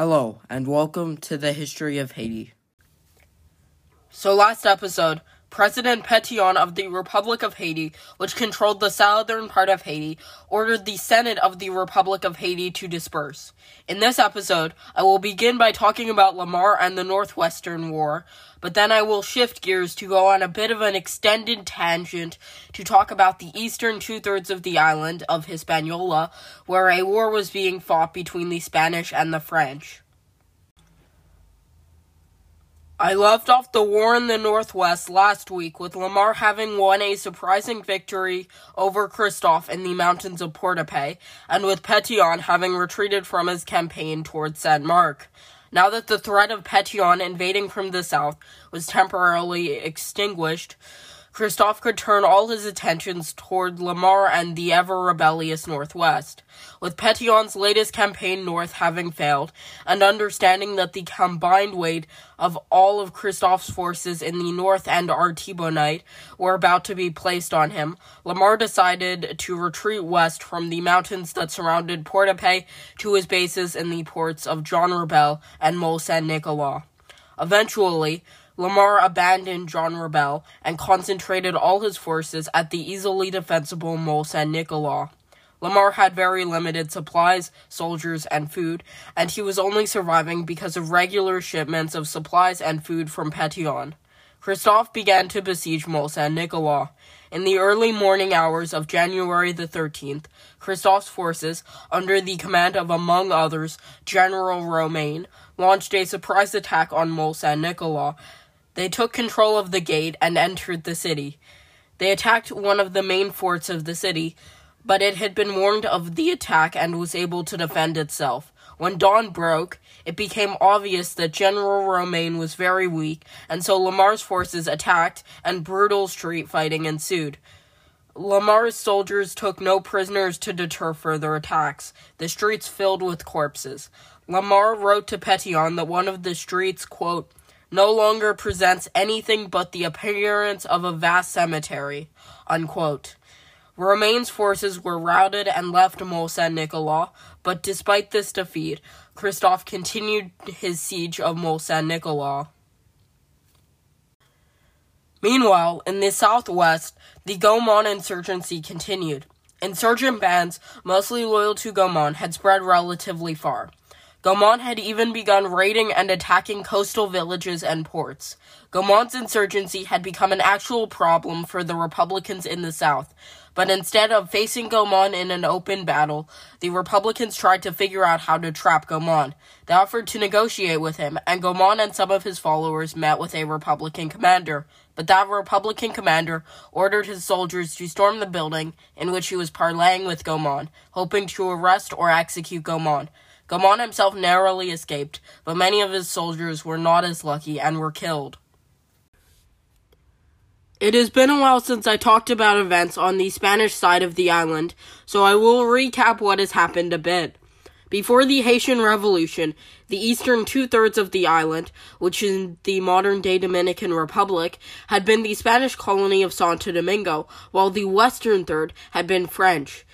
Hello, and welcome to the history of Haiti. So, last episode, President Pétion of the Republic of Haiti, which controlled the southern part of Haiti, ordered the Senate of the Republic of Haiti to disperse. In this episode, I will begin by talking about Lamar and the Northwestern War, but then I will shift gears to go on a bit of an extended tangent to talk about the eastern two thirds of the island of Hispaniola, where a war was being fought between the Spanish and the French. I left off the war in the Northwest last week with Lamar having won a surprising victory over Christophe in the mountains of Portape, and with Pétion having retreated from his campaign towards Saint-Marc. Now that the threat of Pétion invading from the south was temporarily extinguished, Christophe could turn all his attentions toward Lamar and the ever rebellious Northwest. With Pétion's latest campaign north having failed, and understanding that the combined weight of all of Christophe's forces in the north and Artibonite were about to be placed on him, Lamar decided to retreat west from the mountains that surrounded Portape to his bases in the ports of Jean Rabel and Mole Saint Nicolas. Eventually, Lamar abandoned Jean Rabel and concentrated all his forces at the easily defensible Mole Saint Nicolas. Lamar had very limited supplies, soldiers, and food, and he was only surviving because of regular shipments of supplies and food from Pétion. Christophe began to besiege Mole Saint Nicolas. In the early morning hours of January the 13th, Christophe's forces, under the command of, among others, General Romain, launched a surprise attack on Mole Saint Nicolas they took control of the gate and entered the city. They attacked one of the main forts of the city, but it had been warned of the attack and was able to defend itself. When dawn broke, it became obvious that General Romain was very weak, and so Lamar's forces attacked, and brutal street fighting ensued. Lamar's soldiers took no prisoners to deter further attacks, the streets filled with corpses. Lamar wrote to Pétion that one of the streets, quote, no longer presents anything but the appearance of a vast cemetery. Unquote. Forces were routed and left Mole Saint Nicolas, but despite this defeat, Christophe continued his siege of Mole Saint Nicolas. Meanwhile, in the southwest, the Goman insurgency continued. Insurgent bands, mostly loyal to Goman, had spread relatively far. Goman had even begun raiding and attacking coastal villages and ports. Goman's insurgency had become an actual problem for the Republicans in the South, but instead of facing Goman in an open battle, the Republicans tried to figure out how to trap Goman. They offered to negotiate with him, and Goman and some of his followers met with a Republican commander. But that Republican commander ordered his soldiers to storm the building in which he was parleying with Goman, hoping to arrest or execute Goman. Goman himself narrowly escaped, but many of his soldiers were not as lucky and were killed. It has been a while since I talked about events on the Spanish side of the island, so I will recap what has happened a bit. Before the Haitian Revolution, the eastern two thirds of the island, which is the modern day Dominican Republic, had been the Spanish colony of Santo Domingo, while the western third had been French.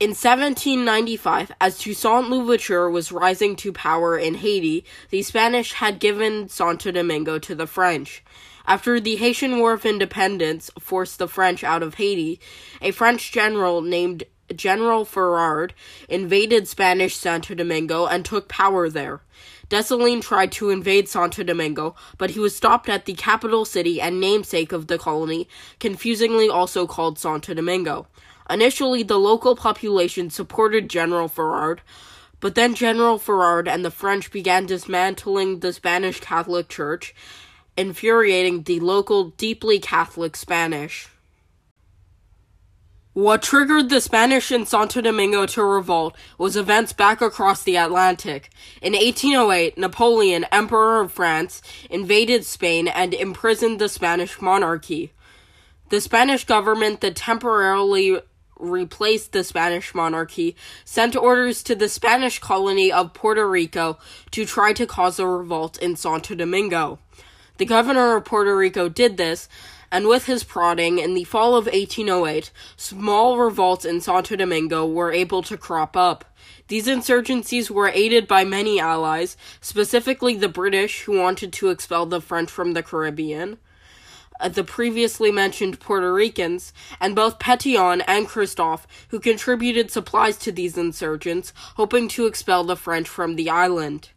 In 1795, as Toussaint Louverture was rising to power in Haiti, the Spanish had given Santo Domingo to the French. After the Haitian War of Independence forced the French out of Haiti, a French general named General Ferrand invaded Spanish Santo Domingo and took power there. Dessalines tried to invade Santo Domingo, but he was stopped at the capital city and namesake of the colony, confusingly also called Santo Domingo. Initially, the local population supported General Ferrand, but then General Ferrand and the French began dismantling the Spanish Catholic Church, infuriating the local deeply Catholic Spanish. What triggered the Spanish in Santo Domingo to revolt was events back across the Atlantic. In 1808, Napoleon, Emperor of France, invaded Spain and imprisoned the Spanish monarchy. The Spanish government that temporarily replaced the Spanish monarchy, sent orders to the Spanish colony of Puerto Rico to try to cause a revolt in Santo Domingo. The governor of Puerto Rico did this, and with his prodding, in the fall of 1808, small revolts in Santo Domingo were able to crop up. These insurgencies were aided by many allies, specifically the British, who wanted to expel the French from the Caribbean, the previously mentioned Puerto Ricans, and both Petion and Christophe, who contributed supplies to these insurgents, hoping to expel the French from the island.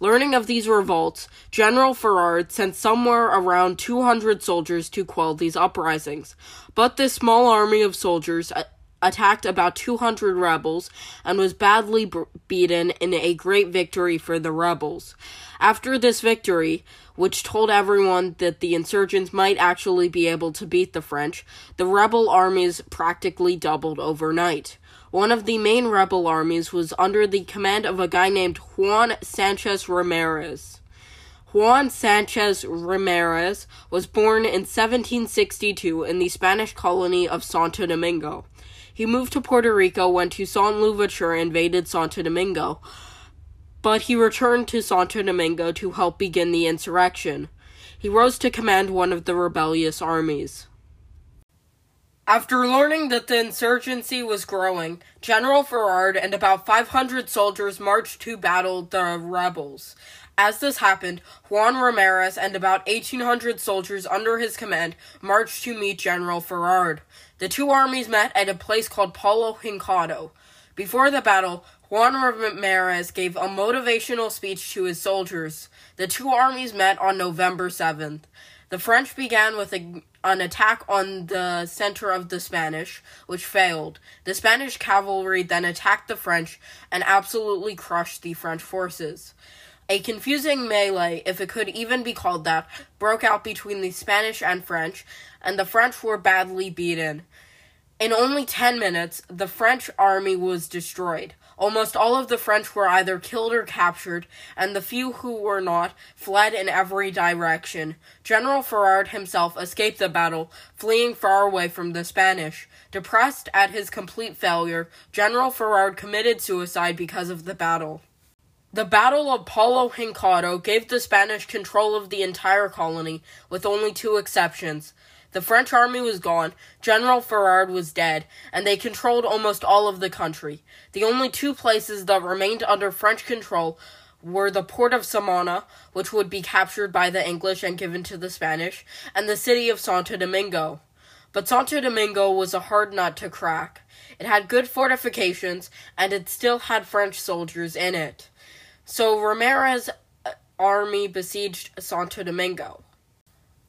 Learning of these revolts, General Ferrand sent somewhere around 200 soldiers to quell these uprisings. But this small army of soldiers uh, attacked about 200 rebels and was badly b- beaten in a great victory for the rebels. After this victory, which told everyone that the insurgents might actually be able to beat the French, the rebel armies practically doubled overnight. One of the main rebel armies was under the command of a guy named Juan Sanchez Ramirez. Juan Sanchez Ramirez was born in 1762 in the Spanish colony of Santo Domingo. He moved to Puerto Rico when Toussaint Louverture invaded Santo Domingo, but he returned to Santo Domingo to help begin the insurrection. He rose to command one of the rebellious armies. After learning that the insurgency was growing, General Ferrand and about 500 soldiers marched to battle the rebels. As this happened, Juan Ramirez and about 1,800 soldiers under his command marched to meet General Ferrand. The two armies met at a place called Palo Hincado. Before the battle, Juan Ramirez gave a motivational speech to his soldiers. The two armies met on November 7th. The French began with a, an attack on the center of the Spanish, which failed. The Spanish cavalry then attacked the French and absolutely crushed the French forces. A confusing melee, if it could even be called that, broke out between the Spanish and French, and the French were badly beaten. In only 10 minutes, the French army was destroyed. Almost all of the French were either killed or captured, and the few who were not fled in every direction. General Ferrand himself escaped the battle, fleeing far away from the Spanish. Depressed at his complete failure, General Ferrand committed suicide because of the battle. The Battle of Palo Hincado gave the Spanish control of the entire colony, with only two exceptions. The French army was gone, General Ferrand was dead, and they controlled almost all of the country. The only two places that remained under French control were the port of Samana, which would be captured by the English and given to the Spanish, and the city of Santo Domingo. But Santo Domingo was a hard nut to crack. It had good fortifications, and it still had French soldiers in it. So Ramirez's uh, army besieged Santo Domingo.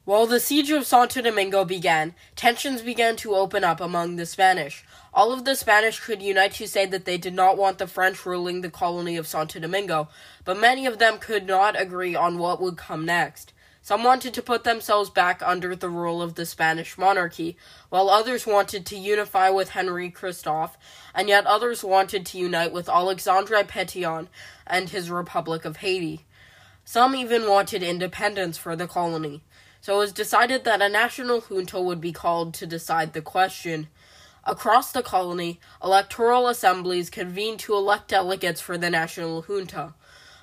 While the siege of Santo Domingo began, tensions began to open up among the Spanish. All of the Spanish could unite to say that they did not want the French ruling the colony of Santo Domingo, but many of them could not agree on what would come next. Some wanted to put themselves back under the rule of the Spanish monarchy, while others wanted to unify with Henry Christophe, and yet others wanted to unite with Alexandre Petion and his Republic of Haiti. Some even wanted independence for the colony. So it was decided that a national junta would be called to decide the question. Across the colony, electoral assemblies convened to elect delegates for the national junta.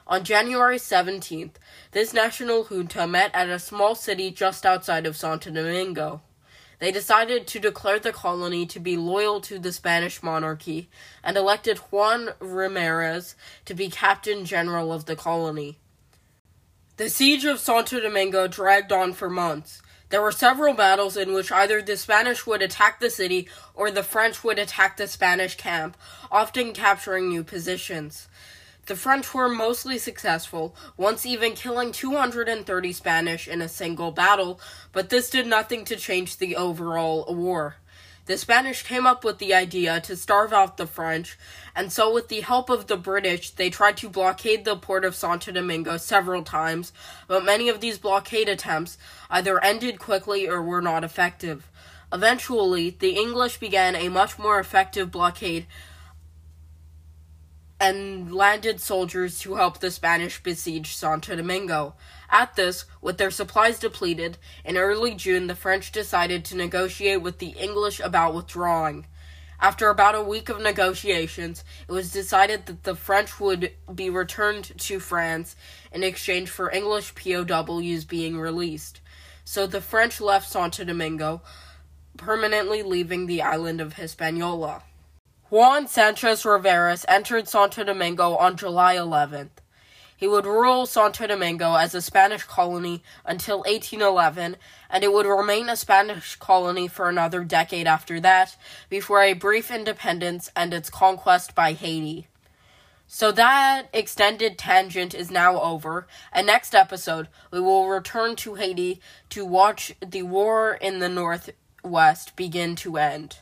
On January 17th, this national junta met at a small city just outside of Santo Domingo. They decided to declare the colony to be loyal to the Spanish monarchy and elected Juan Ramirez to be captain general of the colony. The siege of Santo Domingo dragged on for months. There were several battles in which either the Spanish would attack the city or the French would attack the Spanish camp, often capturing new positions. The French were mostly successful, once even killing 230 Spanish in a single battle, but this did nothing to change the overall war. The Spanish came up with the idea to starve out the French, and so, with the help of the British, they tried to blockade the port of Santo Domingo several times, but many of these blockade attempts either ended quickly or were not effective. Eventually, the English began a much more effective blockade and landed soldiers to help the Spanish besiege Santo Domingo. At this, with their supplies depleted, in early June the French decided to negotiate with the English about withdrawing. After about a week of negotiations, it was decided that the French would be returned to France in exchange for English POWs being released. So the French left Santo Domingo, permanently leaving the island of Hispaniola. Juan Sanchez Rivera entered Santo Domingo on July 11th. He would rule Santo Domingo as a Spanish colony until 1811, and it would remain a Spanish colony for another decade after that, before a brief independence and its conquest by Haiti. So that extended tangent is now over, and next episode we will return to Haiti to watch the war in the Northwest begin to end.